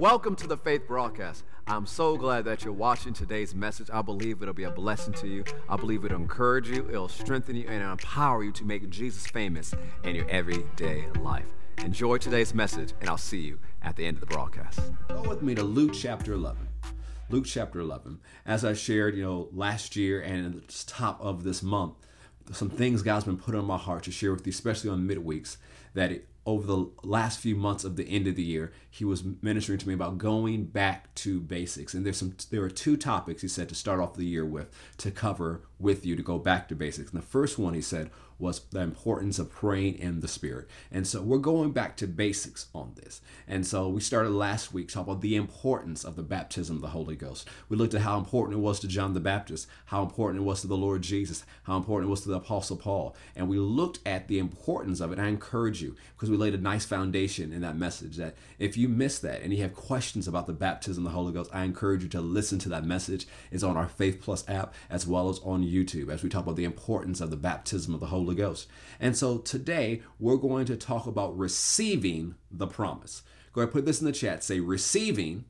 Welcome to the Faith Broadcast. I'm so glad that you're watching today's message. I believe it'll be a blessing to you. I believe it'll encourage you, it'll strengthen you, and empower you to make Jesus famous in your everyday life. Enjoy today's message, and I'll see you at the end of the broadcast. Go with me to Luke chapter 11. Luke chapter 11. As I shared, you know, last year and at the top of this month, some things God's been putting on my heart to share with you, especially on midweeks, that it, over the last few months of the end of the year, he was ministering to me about going back to basics. And there's some there are two topics he said to start off the year with to cover with you to go back to basics. And the first one he said was the importance of praying in the spirit. And so we're going back to basics on this. And so we started last week talking about the importance of the baptism of the Holy Ghost. We looked at how important it was to John the Baptist, how important it was to the Lord Jesus, how important it was to the Apostle Paul. And we looked at the importance of it. I encourage you because we laid a nice foundation in that message that if you missed that and you have questions about the baptism of the Holy Ghost, I encourage you to listen to that message. It's on our Faith Plus app as well as on YouTube as we talk about the importance of the baptism of the Holy Ghost. And so today we're going to talk about receiving the promise. Go ahead, put this in the chat. Say receiving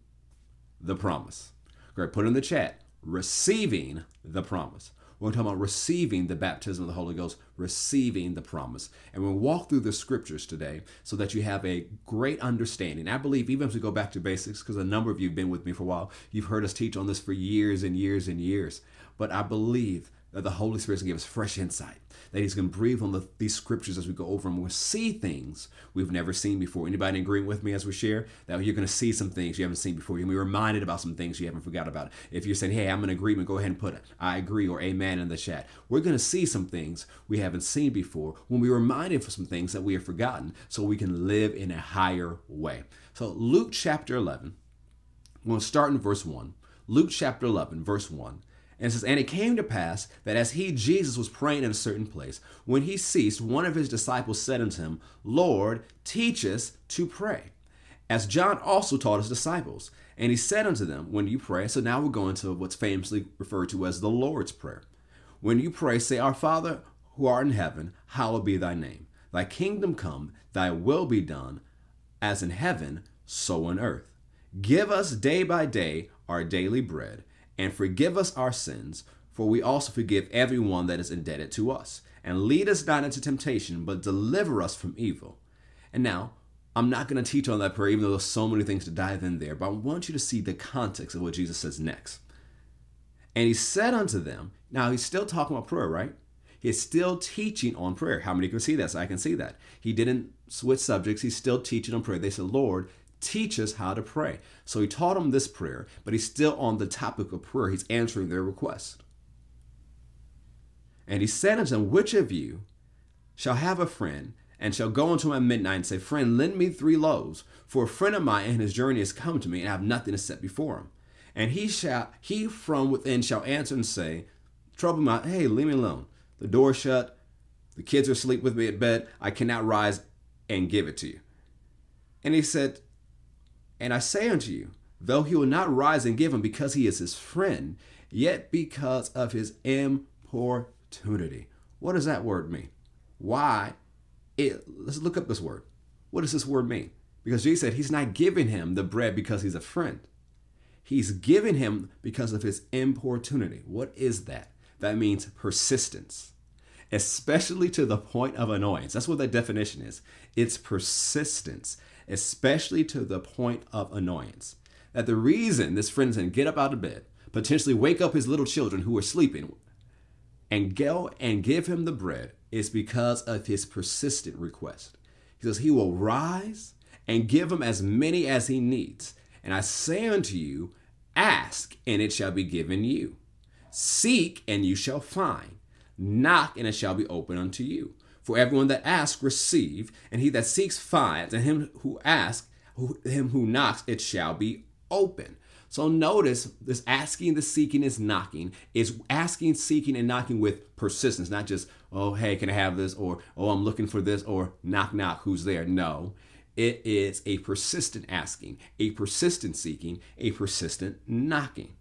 the promise. Go ahead, put in the chat. Receiving the promise. We're talking about receiving the baptism of the Holy Ghost, receiving the promise. And we'll walk through the scriptures today so that you have a great understanding. I believe, even as we go back to basics, because a number of you have been with me for a while, you've heard us teach on this for years and years and years. But I believe that the Holy Spirit to give us fresh insight, that He's going to breathe on the, these scriptures as we go over them. We'll see things we've never seen before. Anybody in agreement with me as we share that you're going to see some things you haven't seen before? You're going to be reminded about some things you haven't forgot about. If you're saying, hey, I'm in agreement, go ahead and put I agree or amen in the chat. We're going to see some things we haven't seen before when we're reminded for some things that we have forgotten so we can live in a higher way. So, Luke chapter 11, we're going to start in verse 1. Luke chapter 11, verse 1. And it says, And it came to pass that as he, Jesus, was praying in a certain place, when he ceased, one of his disciples said unto him, Lord, teach us to pray, as John also taught his disciples. And he said unto them, When you pray, so now we're going to what's famously referred to as the Lord's Prayer. When you pray, say, Our Father who art in heaven, hallowed be thy name. Thy kingdom come, thy will be done, as in heaven, so on earth. Give us day by day our daily bread and forgive us our sins, for we also forgive everyone that is indebted to us. And lead us not into temptation, but deliver us from evil. And now, I'm not going to teach on that prayer, even though there's so many things to dive in there, but I want you to see the context of what Jesus says next. And he said unto them, now he's still talking about prayer, right? He's still teaching on prayer. How many can see that? So I can see that. He didn't switch subjects. He's still teaching on prayer. They said, Lord, teach us how to pray. So he taught them this prayer, but he's still on the topic of prayer. He's answering their request. And he said unto them, Which of you shall have a friend and shall go unto him at midnight and say, Friend, lend me three loaves, for a friend of mine in his journey has come to me, and I have nothing to set before him. And he shall he from within shall answer and say, Trouble my hey, leave me alone. The door shut, the kids are asleep with me at bed, I cannot rise and give it to you. And he said, and I say unto you, though he will not rise and give him because he is his friend, yet because of his importunity. What does that word mean? Why? It, let's look up this word. What does this word mean? Because Jesus said he's not giving him the bread because he's a friend. He's giving him because of his importunity. What is that? That means persistence, especially to the point of annoyance. That's what that definition is. It's persistence especially to the point of annoyance. That the reason this friend said get up out of bed, potentially wake up his little children who are sleeping, and go and give him the bread is because of his persistent request. He says, He will rise and give him as many as he needs. And I say unto you, ask, and it shall be given you. Seek, and you shall find. Knock, and it shall be opened unto you. For everyone that asks, receive, and he that seeks finds, and him who asks, who, him who knocks, it shall be open. So notice this asking, the seeking is knocking. Is asking, seeking, and knocking with persistence, not just, oh, hey, can I have this? Or, oh, I'm looking for this, or knock, knock, who's there? No. It is a persistent asking, a persistent seeking, a persistent knocking.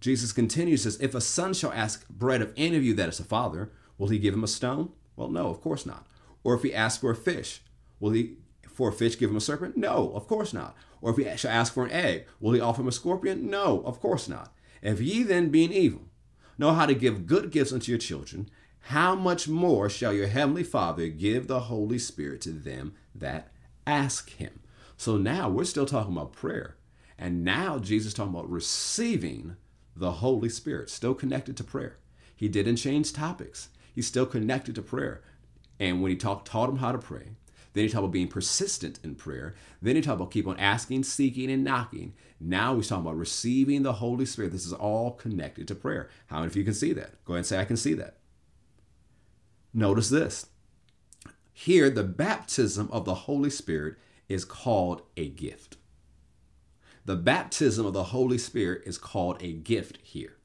Jesus continues, says, If a son shall ask bread of any of you that is a father, will he give him a stone? Well, no, of course not. Or if he asks for a fish, will he for a fish, give him a serpent? No, of course not. Or if he shall ask for an egg, will he offer him a scorpion? No, of course not. If ye then, being evil, know how to give good gifts unto your children, how much more shall your heavenly Father give the Holy Spirit to them that ask him? So now we're still talking about prayer. And now Jesus talking about receiving the Holy Spirit, still connected to prayer. He didn't change topics. He's still connected to prayer. And when he talk, taught him how to pray, then he talked about being persistent in prayer. Then he talked about keep on asking, seeking, and knocking. Now he's talking about receiving the Holy Spirit. This is all connected to prayer. How many of you can see that? Go ahead and say, I can see that. Notice this. Here, the baptism of the Holy Spirit is called a gift. The baptism of the Holy Spirit is called a gift here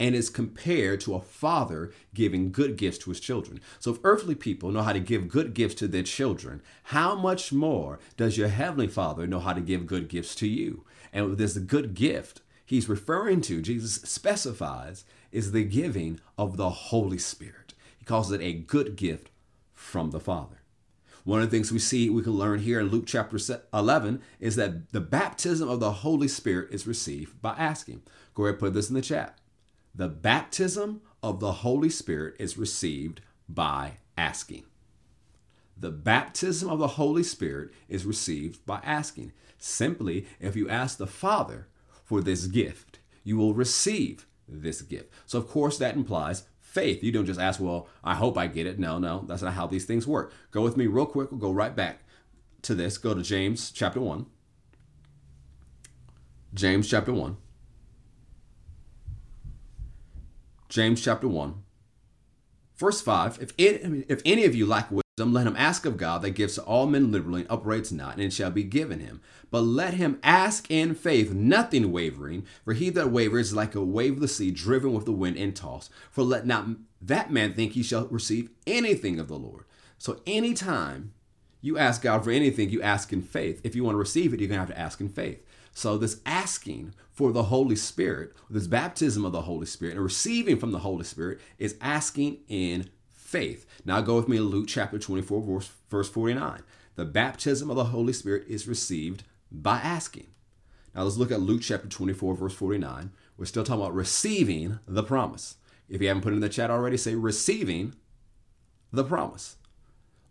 and is compared to a father giving good gifts to his children. So, if earthly people know how to give good gifts to their children, how much more does your heavenly Father know how to give good gifts to you? And this good gift he's referring to, Jesus specifies, is the giving of the Holy Spirit. He calls it a good gift from the Father. One of the things we see, we can learn here in Luke chapter 11 is that the baptism of the Holy Spirit is received by asking. Go ahead put this in the chat. The baptism of the Holy Spirit is received by asking. The baptism of the Holy Spirit is received by asking. Simply, if you ask the Father for this gift, you will receive this gift. So, of course, that implies faith. You don't just ask, well, I hope I get it. No, no, that's not how these things work. Go with me real quick. We'll go right back to this. Go to James chapter 1. James chapter 1. James chapter 1, verse 5 If, it, if any of you lack wisdom, let him ask of God that gives to all men liberally and upbraids not, and it shall be given him. But let him ask in faith, nothing wavering, for he that wavers is like a wave of the sea driven with the wind and tossed. For let not that man think he shall receive anything of the Lord. So anytime you ask God for anything, you ask in faith. If you want to receive it, you're going to have to ask in faith. So, this asking for the Holy Spirit, this baptism of the Holy Spirit, and receiving from the Holy Spirit is asking in faith. Now, go with me to Luke chapter 24, verse, verse 49. The baptism of the Holy Spirit is received by asking. Now, let's look at Luke chapter 24, verse 49. We're still talking about receiving the promise. If you haven't put it in the chat already, say receiving the promise.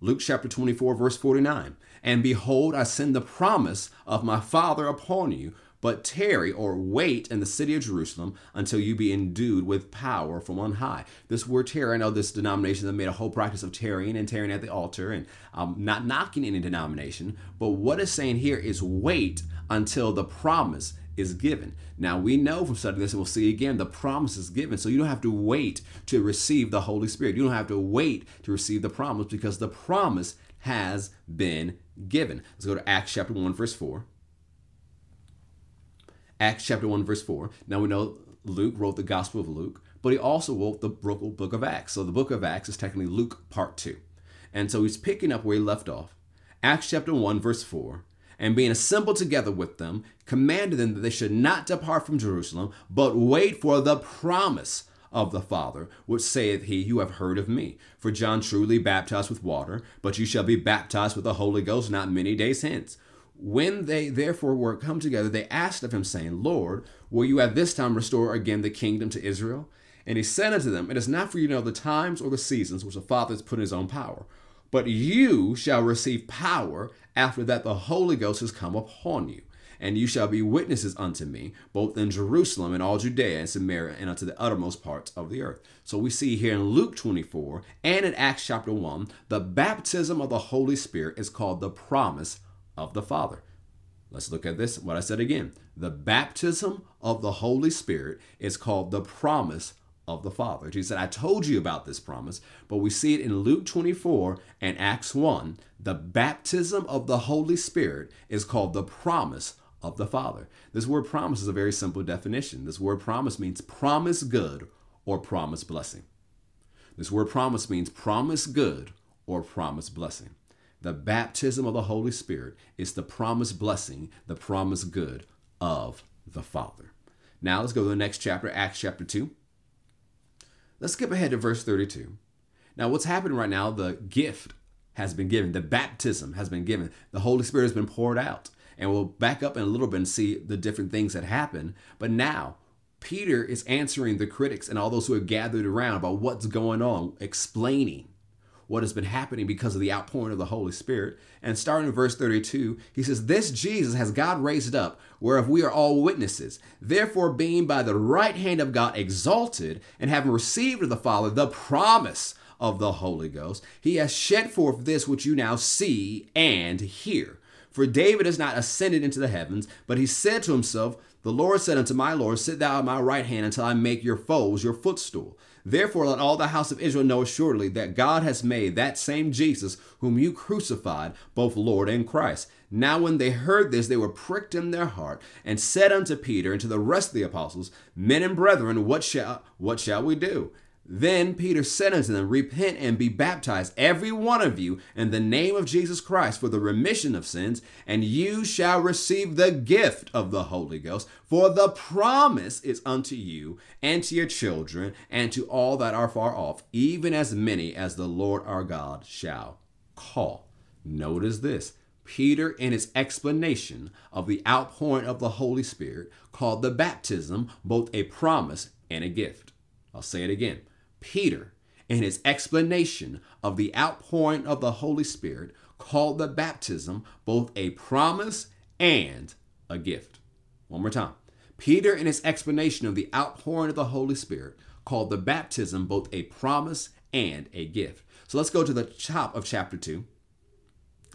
Luke chapter 24, verse 49. And behold, I send the promise of my Father upon you, but tarry or wait in the city of Jerusalem until you be endued with power from on high. This word tarry, I know this denomination that made a whole practice of tarrying and tarrying at the altar and um, not knocking any denomination, but what it's saying here is wait until the promise is given. Now we know from studying this, and we'll see again, the promise is given. So you don't have to wait to receive the Holy Spirit. You don't have to wait to receive the promise because the promise has been given. Let's go to Acts chapter 1, verse 4. Acts chapter 1, verse 4. Now we know Luke wrote the Gospel of Luke, but he also wrote the book of Acts. So the book of Acts is technically Luke part 2. And so he's picking up where he left off. Acts chapter 1, verse 4 and being assembled together with them, commanded them that they should not depart from Jerusalem, but wait for the promise of the Father, which saith he, You have heard of me. For John truly baptized with water, but you shall be baptized with the Holy Ghost not many days hence. When they therefore were come together, they asked of him, saying, Lord, will you at this time restore again the kingdom to Israel? And he said unto them, It is not for you to know the times or the seasons which the Father has put in his own power, but you shall receive power after that the Holy Ghost has come upon you. And you shall be witnesses unto me, both in Jerusalem and all Judea and Samaria and unto the uttermost parts of the earth. So we see here in Luke 24 and in Acts chapter 1, the baptism of the Holy Spirit is called the promise of the Father. Let's look at this, what I said again. The baptism of the Holy Spirit is called the promise of the Father. Jesus said, I told you about this promise, but we see it in Luke 24 and Acts 1. The baptism of the Holy Spirit is called the promise of the Father. This word promise is a very simple definition. This word promise means promise good or promise blessing. This word promise means promise good or promise blessing. The baptism of the Holy Spirit is the promise blessing, the promise good of the Father. Now let's go to the next chapter, Acts chapter 2. Let's skip ahead to verse 32. Now, what's happening right now, the gift has been given. The baptism has been given. The Holy Spirit has been poured out. And we'll back up in a little bit and see the different things that happen. But now, Peter is answering the critics and all those who have gathered around about what's going on, explaining what has been happening because of the outpouring of the Holy Spirit. And starting in verse 32, he says, This Jesus has God raised up, whereof we are all witnesses. Therefore, being by the right hand of God exalted, and having received of the Father the promise of the Holy Ghost, he has shed forth this which you now see and hear. For David has not ascended into the heavens, but he said to himself, The Lord said unto my Lord, Sit thou at my right hand until I make your foes your footstool. Therefore, let all the house of Israel know assuredly that God has made that same Jesus, whom you crucified, both Lord and Christ. Now, when they heard this, they were pricked in their heart, and said unto Peter and to the rest of the apostles, Men and brethren, what shall what shall we do? Then Peter said unto them, Repent and be baptized, every one of you, in the name of Jesus Christ for the remission of sins, and you shall receive the gift of the Holy Ghost. For the promise is unto you and to your children and to all that are far off, even as many as the Lord our God shall call. Notice this. Peter, in his explanation of the outpouring of the Holy Spirit, called the baptism both a promise and a gift. I'll say it again. Peter, in his explanation of the outpouring of the Holy Spirit, called the baptism both a promise and a gift. One more time. Peter, in his explanation of the outpouring of the Holy Spirit, called the baptism both a promise and a gift. So let's go to the top of chapter 2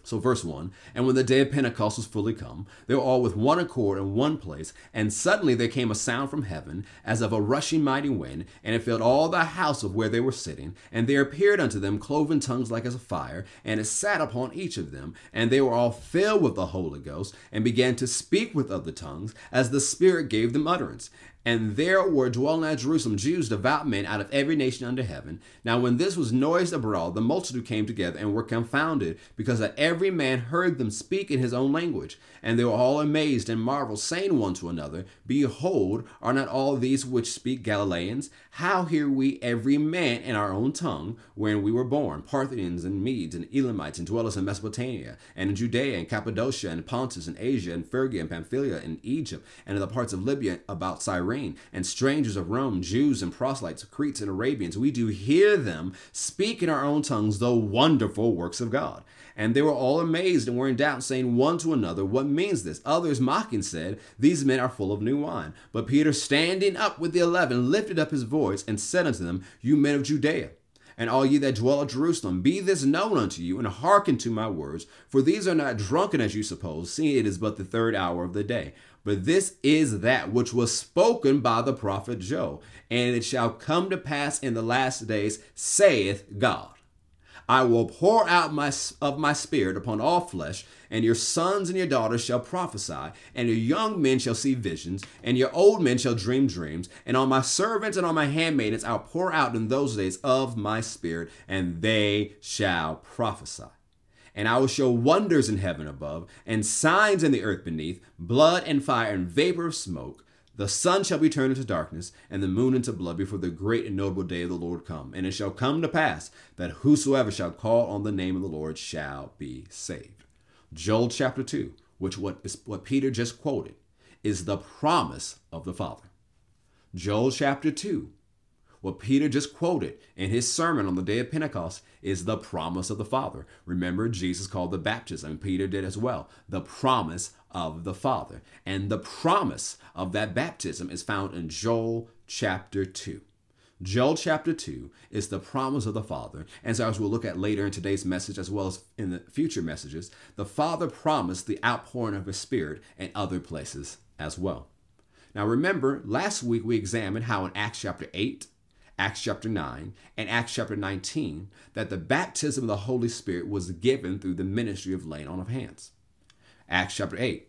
so, verse 1 And when the day of Pentecost was fully come, they were all with one accord in one place, and suddenly there came a sound from heaven, as of a rushing mighty wind, and it filled all the house of where they were sitting. And there appeared unto them cloven tongues like as a fire, and it sat upon each of them. And they were all filled with the Holy Ghost, and began to speak with other tongues, as the Spirit gave them utterance. And there were dwelling at Jerusalem Jews, devout men out of every nation under heaven. Now, when this was noised abroad, the multitude came together and were confounded, because that every man heard them speak in his own language. And they were all amazed and marveled, saying one to another, Behold, are not all these which speak Galileans? How hear we every man in our own tongue, wherein we were born, Parthians and Medes and Elamites, and dwellers in Mesopotamia, and in Judea and Cappadocia and Pontus and Asia and Phrygia and Pamphylia and Egypt, and in the parts of Libya about Cyrene, and strangers of Rome, Jews and proselytes, Cretes and Arabians, we do hear them speak in our own tongues the wonderful works of God. And they were all amazed and were in doubt, saying one to another, What means this? Others mocking said, These men are full of new wine. But Peter, standing up with the eleven, lifted up his voice and said unto them, You men of Judea, and all ye that dwell at Jerusalem, be this known unto you, and hearken to my words. For these are not drunken as you suppose, seeing it is but the third hour of the day. But this is that which was spoken by the prophet Joel. And it shall come to pass in the last days, saith God. I will pour out my, of my spirit upon all flesh, and your sons and your daughters shall prophesy, and your young men shall see visions, and your old men shall dream dreams. And on my servants and on my handmaidens I'll pour out in those days of my spirit, and they shall prophesy. And I will show wonders in heaven above, and signs in the earth beneath, blood and fire and vapor of smoke. The sun shall be turned into darkness, and the moon into blood before the great and notable day of the Lord come. And it shall come to pass that whosoever shall call on the name of the Lord shall be saved. Joel chapter 2, which what is what Peter just quoted, is the promise of the Father. Joel chapter 2, what Peter just quoted in his sermon on the day of Pentecost is the promise of the Father. Remember, Jesus called the baptism, and Peter did as well, the promise of the Father. And the promise of that baptism is found in Joel chapter 2. Joel chapter 2 is the promise of the Father. And so, as we'll look at later in today's message, as well as in the future messages, the Father promised the outpouring of His Spirit in other places as well. Now, remember, last week we examined how in Acts chapter 8, Acts chapter 9, and Acts chapter 19, that the baptism of the Holy Spirit was given through the ministry of laying on of hands. Acts chapter 8,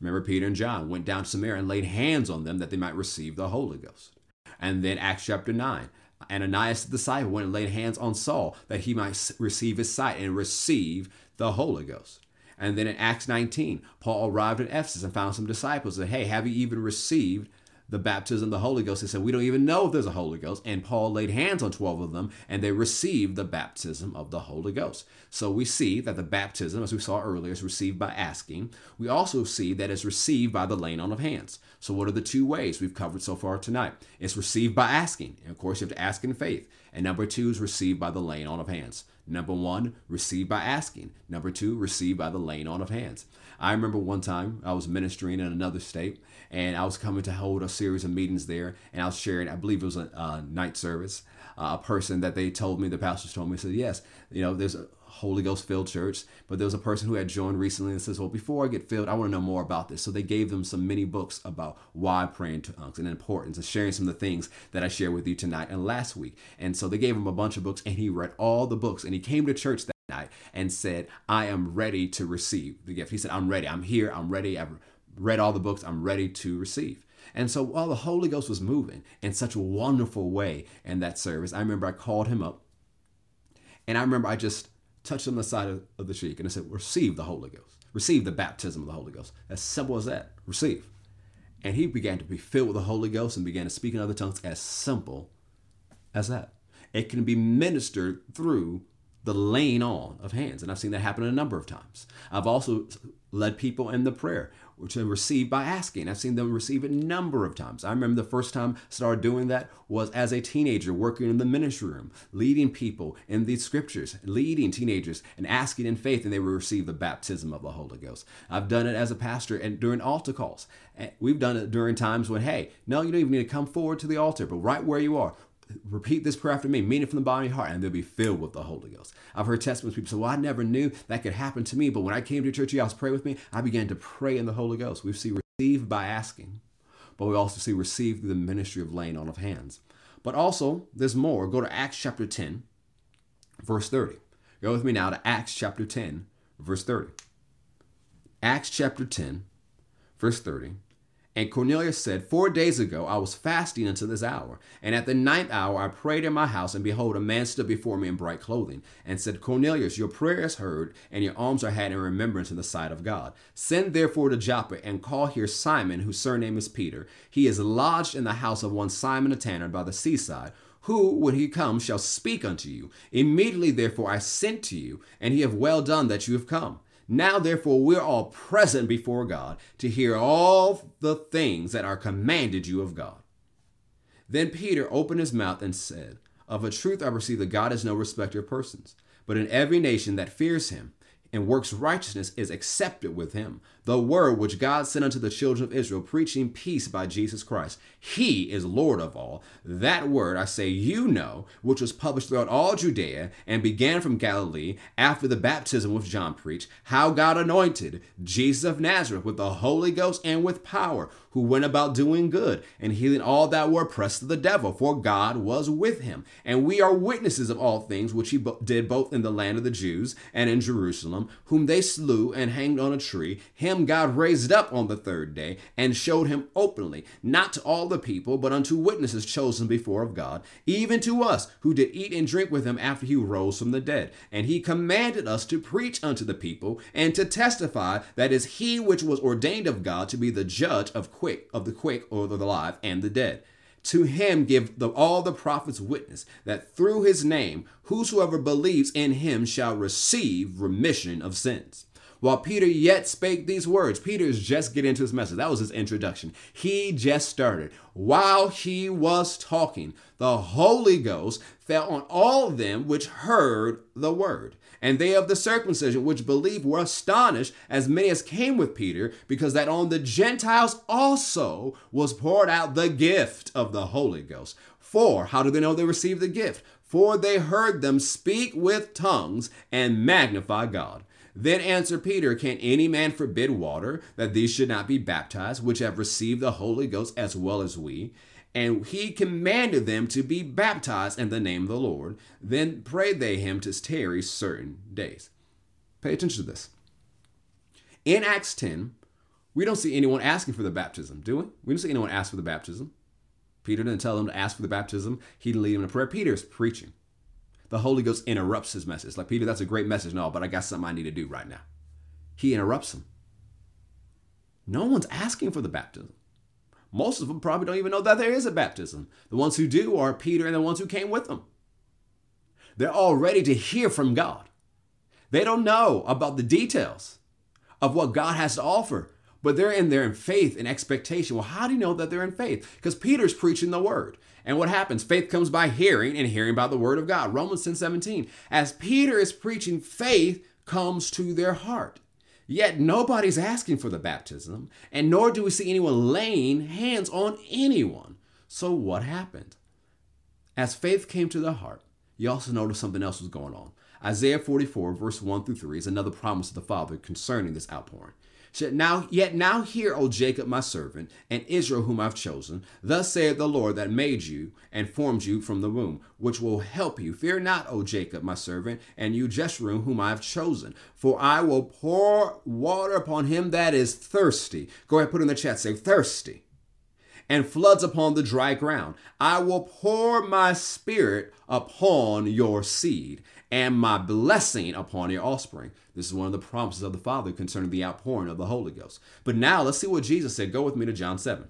remember Peter and John went down to Samaria and laid hands on them that they might receive the Holy Ghost. And then Acts chapter 9, Ananias the disciple went and laid hands on Saul that he might receive his sight and receive the Holy Ghost. And then in Acts 19, Paul arrived at Ephesus and found some disciples that, hey, have you even received the baptism of the Holy Ghost. They said, We don't even know if there's a Holy Ghost. And Paul laid hands on 12 of them and they received the baptism of the Holy Ghost. So we see that the baptism, as we saw earlier, is received by asking. We also see that it's received by the laying on of hands. So, what are the two ways we've covered so far tonight? It's received by asking. And of course, you have to ask in faith. And number two is received by the laying on of hands. Number one, received by asking. Number two, received by the laying on of hands. I remember one time I was ministering in another state and I was coming to hold a series of meetings there and I was sharing, I believe it was a, a night service, uh, a person that they told me, the pastors told me, said, yes, you know, there's a Holy Ghost filled church, but there was a person who had joined recently and says, well, before I get filled, I want to know more about this. So they gave them some mini books about why praying tongues and importance and sharing some of the things that I shared with you tonight and last week. And so they gave him a bunch of books and he read all the books and he came to church that night and said, I am ready to receive the gift. He said, I'm ready. I'm here. I'm ready. I've read all the books. I'm ready to receive. And so while the Holy Ghost was moving in such a wonderful way in that service, I remember I called him up and I remember I just touched him on the side of, of the cheek and I said, Receive the Holy Ghost. Receive the baptism of the Holy Ghost. As simple as that. Receive. And he began to be filled with the Holy Ghost and began to speak in other tongues as simple as that. It can be ministered through the laying on of hands. And I've seen that happen a number of times. I've also led people in the prayer they receive by asking. I've seen them receive a number of times. I remember the first time I started doing that was as a teenager working in the ministry room, leading people in the scriptures, leading teenagers and asking in faith, and they will receive the baptism of the Holy Ghost. I've done it as a pastor and during altar calls. We've done it during times when, hey, no, you don't even need to come forward to the altar, but right where you are, repeat this prayer after me, mean it from the bottom of your heart, and they'll be filled with the Holy Ghost. I've heard testimonies people say, Well, I never knew that could happen to me, but when I came to church, you guys pray with me, I began to pray in the Holy Ghost. We see received by asking, but we also see received through the ministry of laying on of hands. But also, there's more. Go to Acts chapter 10, verse 30. Go with me now to Acts chapter 10, verse 30. Acts chapter 10, verse 30. And Cornelius said, Four days ago I was fasting until this hour. And at the ninth hour I prayed in my house, and behold, a man stood before me in bright clothing, and said, Cornelius, your prayer is heard, and your alms are had in remembrance in the sight of God. Send therefore to Joppa, and call here Simon, whose surname is Peter. He is lodged in the house of one Simon a tanner by the seaside who, when he comes, shall speak unto you. Immediately, therefore, I sent to you, and he have well done that you have come. Now, therefore, we're all present before God to hear all the things that are commanded you of God. Then Peter opened his mouth and said, Of a truth I perceive that God is no respecter of persons, but in every nation that fears him and works righteousness is accepted with him. The word which God sent unto the children of Israel, preaching peace by Jesus Christ. He is Lord of all. That word I say you know, which was published throughout all Judea and began from Galilee after the baptism which John preached, how God anointed Jesus of Nazareth with the Holy Ghost and with power, who went about doing good and healing all that were oppressed of the devil, for God was with him. And we are witnesses of all things which he did both in the land of the Jews and in Jerusalem, whom they slew and hanged on a tree. Him God raised up on the third day and showed him openly, not to all the people, but unto witnesses chosen before of God, even to us who did eat and drink with him after he rose from the dead. And he commanded us to preach unto the people and to testify that is he which was ordained of God to be the judge of quick of the quick or the alive and the dead. To him give the, all the prophets witness that through his name whosoever believes in him shall receive remission of sins. While Peter yet spake these words, Peter is just getting into his message. That was his introduction. He just started. While he was talking, the Holy Ghost fell on all them which heard the word. And they of the circumcision which believed were astonished, as many as came with Peter, because that on the Gentiles also was poured out the gift of the Holy Ghost. For, how do they know they received the gift? For they heard them speak with tongues and magnify God. Then answered Peter, Can any man forbid water, that these should not be baptized, which have received the Holy Ghost as well as we? And he commanded them to be baptized in the name of the Lord. Then prayed they him to tarry certain days. Pay attention to this. In Acts 10, we don't see anyone asking for the baptism, do we? We don't see anyone ask for the baptism. Peter didn't tell them to ask for the baptism. He didn't lead them in prayer. Peter is preaching the Holy Ghost interrupts his message. Like, Peter, that's a great message. No, but I got something I need to do right now. He interrupts him. No one's asking for the baptism. Most of them probably don't even know that there is a baptism. The ones who do are Peter and the ones who came with them. They're all ready to hear from God. They don't know about the details of what God has to offer, but they're in there in faith and expectation. Well, how do you know that they're in faith? Because Peter's preaching the word. And what happens? Faith comes by hearing and hearing by the word of God. Romans 10 17. As Peter is preaching, faith comes to their heart. Yet nobody's asking for the baptism, and nor do we see anyone laying hands on anyone. So what happened? As faith came to their heart, you also notice something else was going on. Isaiah 44, verse 1 through 3 is another promise of the Father concerning this outpouring. Now, yet now hear, O Jacob, my servant, and Israel, whom I've chosen. Thus saith the Lord that made you and formed you from the womb, which will help you. Fear not, O Jacob, my servant, and you, Jeshurun, whom I have chosen. For I will pour water upon him that is thirsty. Go ahead, put in the chat, say thirsty. And floods upon the dry ground. I will pour my spirit upon your seed and my blessing upon your offspring. This is one of the promises of the Father concerning the outpouring of the Holy Ghost. But now let's see what Jesus said. Go with me to John 7.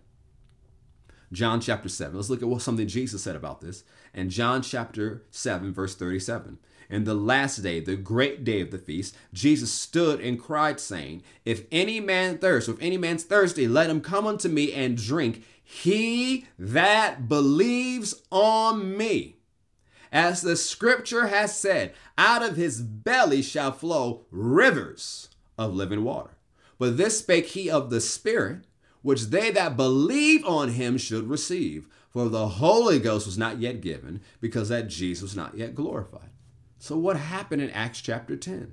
John chapter 7. Let's look at what something Jesus said about this. And John chapter 7, verse 37. In the last day, the great day of the feast, Jesus stood and cried, saying, If any man thirst, if any man's thirsty, let him come unto me and drink. He that believes on me as the scripture has said, out of his belly shall flow rivers of living water. But this spake he of the Spirit, which they that believe on him should receive. For the Holy Ghost was not yet given, because that Jesus was not yet glorified. So, what happened in Acts chapter 10?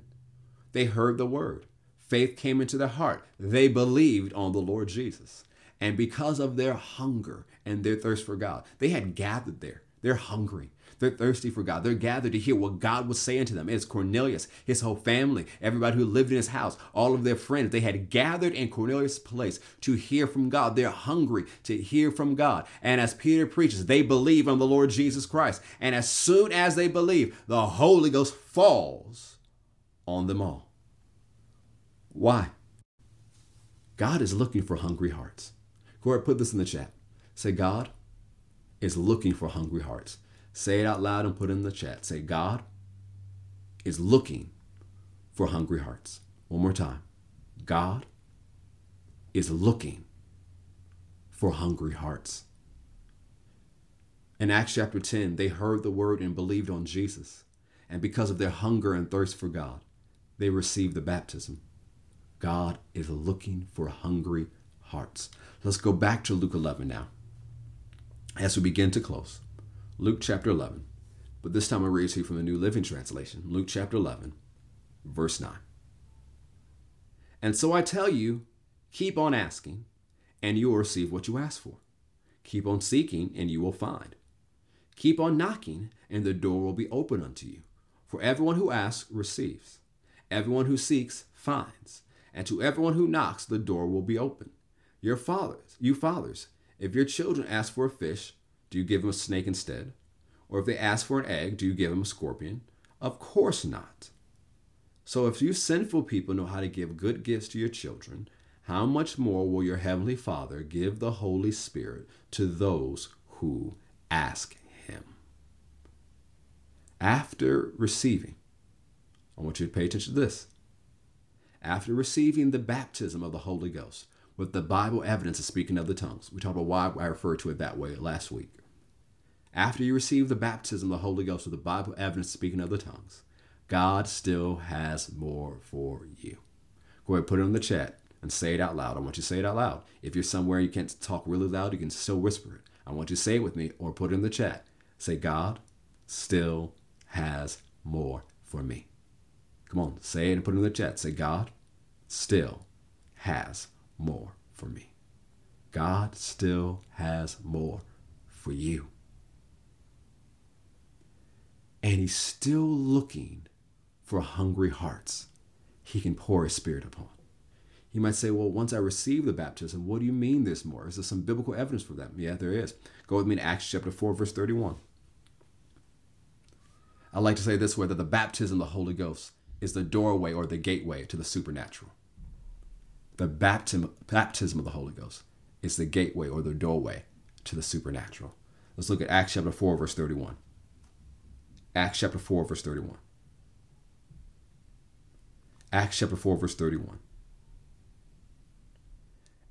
They heard the word. Faith came into their heart. They believed on the Lord Jesus. And because of their hunger and their thirst for God, they had gathered there. They're hungry. They're thirsty for God. They're gathered to hear what God was saying to them. It's Cornelius, his whole family, everybody who lived in his house, all of their friends. They had gathered in Cornelius' place to hear from God. They're hungry to hear from God. And as Peter preaches, they believe on the Lord Jesus Christ. And as soon as they believe, the Holy Ghost falls on them all. Why? God is looking for hungry hearts. Ahead, put this in the chat. Say, God is looking for hungry hearts. Say it out loud and put it in the chat. Say, God is looking for hungry hearts. One more time. God is looking for hungry hearts. In Acts chapter 10, they heard the word and believed on Jesus. And because of their hunger and thirst for God, they received the baptism. God is looking for hungry hearts. Let's go back to Luke 11 now as we begin to close. Luke chapter 11. But this time I read to you from the New Living Translation, Luke chapter 11, verse 9. And so I tell you, keep on asking, and you will receive what you ask for. Keep on seeking, and you will find. Keep on knocking, and the door will be open unto you. For everyone who asks receives, everyone who seeks finds, and to everyone who knocks, the door will be open. Your fathers, you fathers, if your children ask for a fish, do you give them a snake instead? Or if they ask for an egg, do you give them a scorpion? Of course not. So if you sinful people know how to give good gifts to your children, how much more will your heavenly Father give the Holy Spirit to those who ask him? After receiving, I want you to pay attention to this. After receiving the baptism of the Holy Ghost, with the Bible evidence of speaking of the tongues, we talked about why I referred to it that way last week after you receive the baptism of the Holy Ghost with the Bible evidence speaking other tongues, God still has more for you. Go ahead, put it in the chat and say it out loud. I want you to say it out loud. If you're somewhere you can't talk really loud, you can still whisper it. I want you to say it with me or put it in the chat. Say, God still has more for me. Come on, say it and put it in the chat. Say, God still has more for me. God still has more for you. And he's still looking for hungry hearts he can pour his spirit upon. You might say, well, once I receive the baptism, what do you mean there's more? Is there some biblical evidence for that? Yeah, there is. Go with me to Acts chapter 4, verse 31. I like to say this way that the baptism of the Holy Ghost is the doorway or the gateway to the supernatural. The baptism, baptism of the Holy Ghost is the gateway or the doorway to the supernatural. Let's look at Acts chapter 4, verse 31. Acts chapter 4, verse 31. Acts chapter 4, verse 31.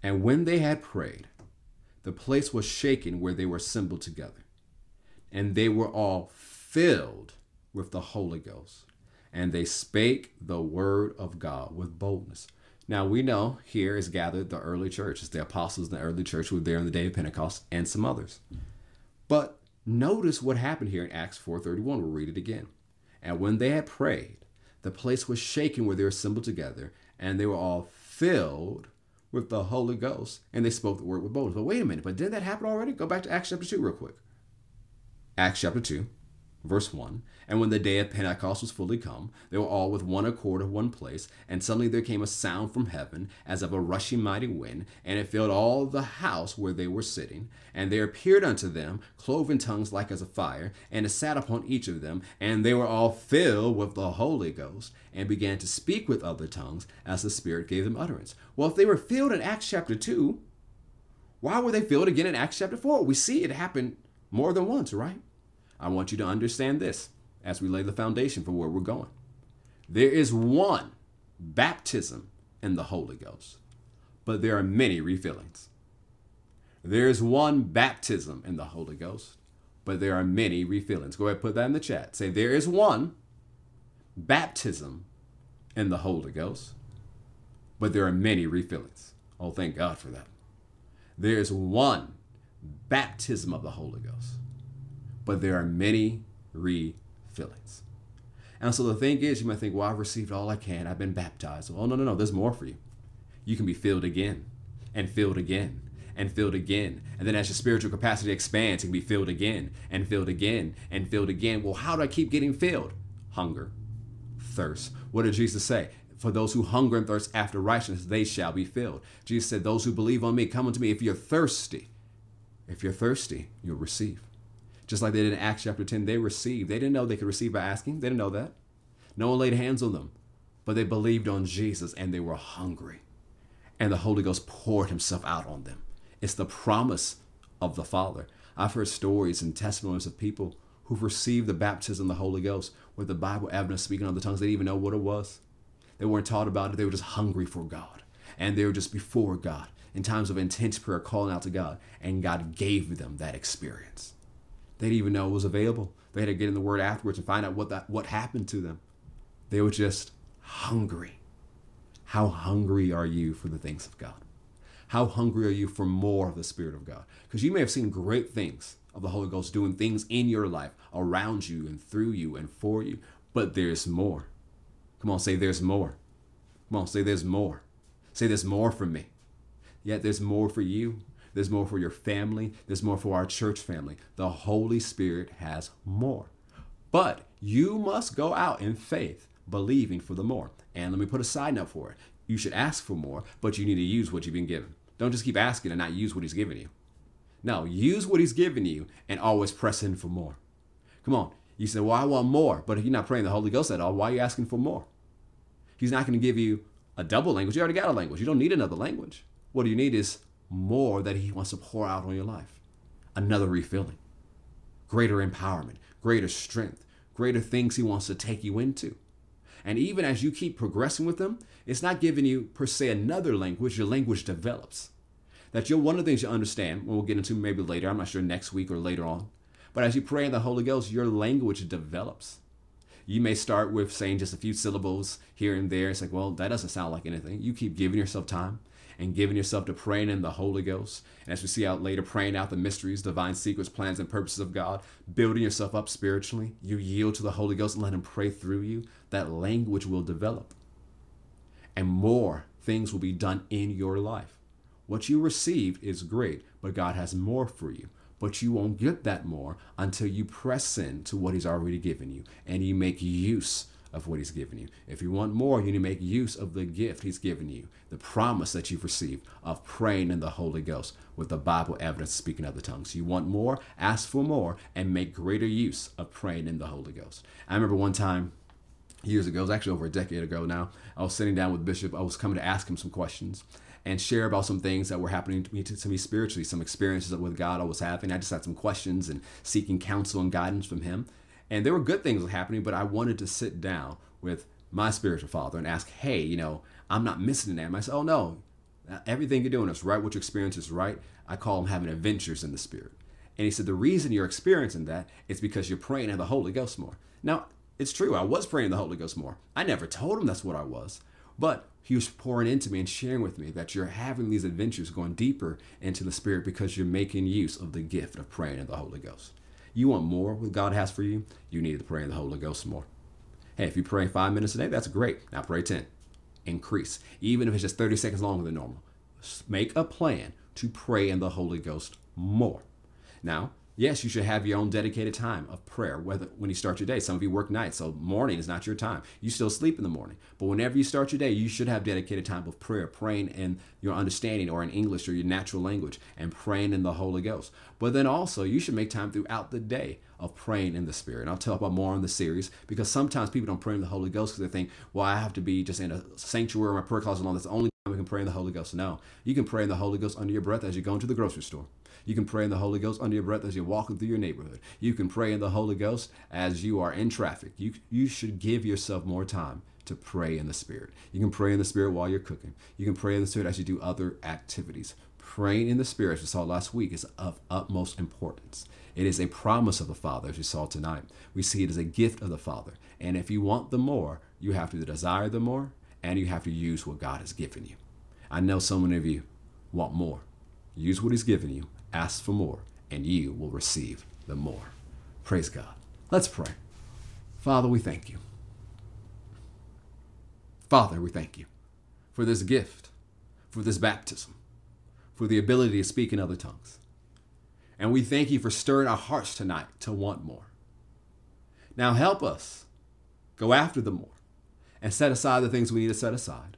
And when they had prayed, the place was shaken where they were assembled together. And they were all filled with the Holy Ghost. And they spake the word of God with boldness. Now we know here is gathered the early church. It's the apostles in the early church who were there on the day of Pentecost and some others. But notice what happened here in Acts 4.31. We'll read it again. And when they had prayed, the place was shaken where they were assembled together, and they were all filled with the Holy Ghost, and they spoke the word with boldness. But wait a minute, but didn't that happen already? Go back to Acts chapter 2 real quick. Acts chapter 2, verse 1. And when the day of Pentecost was fully come, they were all with one accord of one place, and suddenly there came a sound from heaven, as of a rushing mighty wind, and it filled all the house where they were sitting. And there appeared unto them cloven tongues like as a fire, and it sat upon each of them, and they were all filled with the Holy Ghost, and began to speak with other tongues, as the Spirit gave them utterance. Well, if they were filled in Acts chapter 2, why were they filled again in Acts chapter 4? We see it happen more than once, right? I want you to understand this as we lay the foundation for where we're going. There is one baptism in the Holy Ghost, but there are many refillings. There is one baptism in the Holy Ghost, but there are many refillings. Go ahead, put that in the chat. Say, there is one baptism in the Holy Ghost, but there are many refillings. Oh, thank God for that. There is one baptism of the Holy Ghost, but there are many refillings. And so the thing is, you might think, well, I've received all I can. I've been baptized. Well, no, no, no. There's more for you. You can be filled again and filled again and filled again. And then as your spiritual capacity expands, you can be filled again and filled again and filled again. Well, how do I keep getting filled? Hunger, thirst. What did Jesus say? For those who hunger and thirst after righteousness, they shall be filled. Jesus said, Those who believe on me, come unto me. If you're thirsty, if you're thirsty, you'll receive. Just like they did in Acts chapter 10, they received. They didn't know they could receive by asking. They didn't know that. No one laid hands on them, but they believed on Jesus and they were hungry. And the Holy Ghost poured himself out on them. It's the promise of the Father. I've heard stories and testimonies of people who've received the baptism of the Holy Ghost with the Bible evidence speaking on the tongues. They didn't even know what it was. They weren't taught about it. They were just hungry for God. And they were just before God in times of intense prayer, calling out to God. And God gave them that experience. They didn't even know it was available. They had to get in the word afterwards and find out what that what happened to them. They were just hungry. How hungry are you for the things of God? How hungry are you for more of the Spirit of God? Because you may have seen great things of the Holy Ghost doing things in your life, around you and through you and for you, but there's more. Come on, say there's more. Come on, say there's more. Say there's more for me. Yet there's more for you. There's more for your family. There's more for our church family. The Holy Spirit has more. But you must go out in faith, believing for the more. And let me put a side note for it. You should ask for more, but you need to use what you've been given. Don't just keep asking and not use what He's given you. No, use what He's given you and always press in for more. Come on. You say, Well, I want more. But if you're not praying the Holy Ghost at all, why are you asking for more? He's not going to give you a double language. You already got a language. You don't need another language. What do you need is more that He wants to pour out on your life. Another refilling, greater empowerment, greater strength, greater things He wants to take you into. And even as you keep progressing with Him, it's not giving you, per se, another language. Your language develops. That you're one of the things you understand, we'll get into maybe later, I'm not sure next week or later on. But as you pray in the Holy Ghost, your language develops. You may start with saying just a few syllables here and there. It's like, well, that doesn't sound like anything. You keep giving yourself time and giving yourself to praying in the Holy Ghost. And as we see out later, praying out the mysteries, divine secrets, plans, and purposes of God, building yourself up spiritually. You yield to the Holy Ghost and let Him pray through you. That language will develop. And more things will be done in your life. What you received is great, but God has more for you. But you won't get that more until you press in to what He's already given you and you make use of what He's given you. If you want more, you need to make use of the gift He's given you, the promise that you've received of praying in the Holy Ghost with the Bible evidence speaking other tongues. You want more, ask for more, and make greater use of praying in the Holy Ghost. I remember one time years ago, it was actually over a decade ago now. I was sitting down with Bishop. I was coming to ask him some questions and share about some things that were happening to me, to, to me spiritually, some experiences with God I was having. I just had some questions and seeking counsel and guidance from him. And there were good things happening, but I wanted to sit down with my spiritual father and ask, hey, you know, I'm not missing an I said, oh no, everything you're doing is right. What your experience is right. I call them having adventures in the spirit. And he said, the reason you're experiencing that is because you're praying in the Holy Ghost more. Now, it's true. I was praying in the Holy Ghost more. I never told him that's what I was. But he was pouring into me and sharing with me that you're having these adventures going deeper into the Spirit because you're making use of the gift of praying in the Holy Ghost. You want more what God has for you, you need to pray in the Holy Ghost more. Hey, if you pray five minutes a day, that's great. Now pray 10. Increase, even if it's just 30 seconds longer than normal. Make a plan to pray in the Holy Ghost more. Now, Yes, you should have your own dedicated time of prayer, whether when you start your day. Some of you work nights, so morning is not your time. You still sleep in the morning. But whenever you start your day, you should have dedicated time of prayer, praying in your understanding or in English or your natural language and praying in the Holy Ghost. But then also you should make time throughout the day of praying in the Spirit. And I'll talk about more on the series because sometimes people don't pray in the Holy Ghost because they think, well, I have to be just in a sanctuary or my prayer closet alone. That's the only time we can pray in the Holy Ghost. No, you can pray in the Holy Ghost under your breath as you go into the grocery store. You can pray in the Holy Ghost under your breath as you're walking through your neighborhood. You can pray in the Holy Ghost as you are in traffic. You, you should give yourself more time to pray in the Spirit. You can pray in the Spirit while you're cooking. You can pray in the Spirit as you do other activities. Praying in the Spirit, as we saw last week, is of utmost importance. It is a promise of the Father, as we saw tonight. We see it as a gift of the Father. And if you want the more, you have to desire the more and you have to use what God has given you. I know so many of you want more. Use what He's given you Ask for more, and you will receive the more. Praise God. Let's pray. Father, we thank you. Father, we thank you for this gift, for this baptism, for the ability to speak in other tongues. And we thank you for stirring our hearts tonight to want more. Now help us go after the more and set aside the things we need to set aside.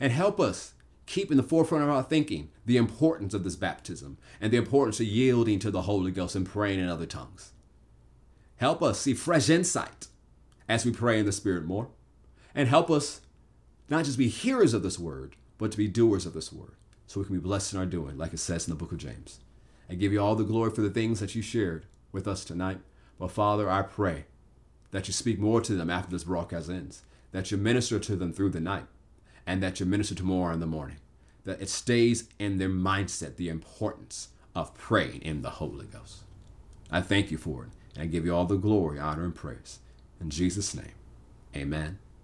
And help us keep in the forefront of our thinking the importance of this baptism and the importance of yielding to the Holy Ghost and praying in other tongues. Help us see fresh insight as we pray in the Spirit more. And help us not just be hearers of this word, but to be doers of this word so we can be blessed in our doing, like it says in the book of James. I give you all the glory for the things that you shared with us tonight. But Father, I pray that you speak more to them after this broadcast ends, that you minister to them through the night, and that you minister tomorrow in the morning. That it stays in their mindset the importance of praying in the Holy Ghost. I thank you for it, and I give you all the glory, honor, and praise. In Jesus' name, amen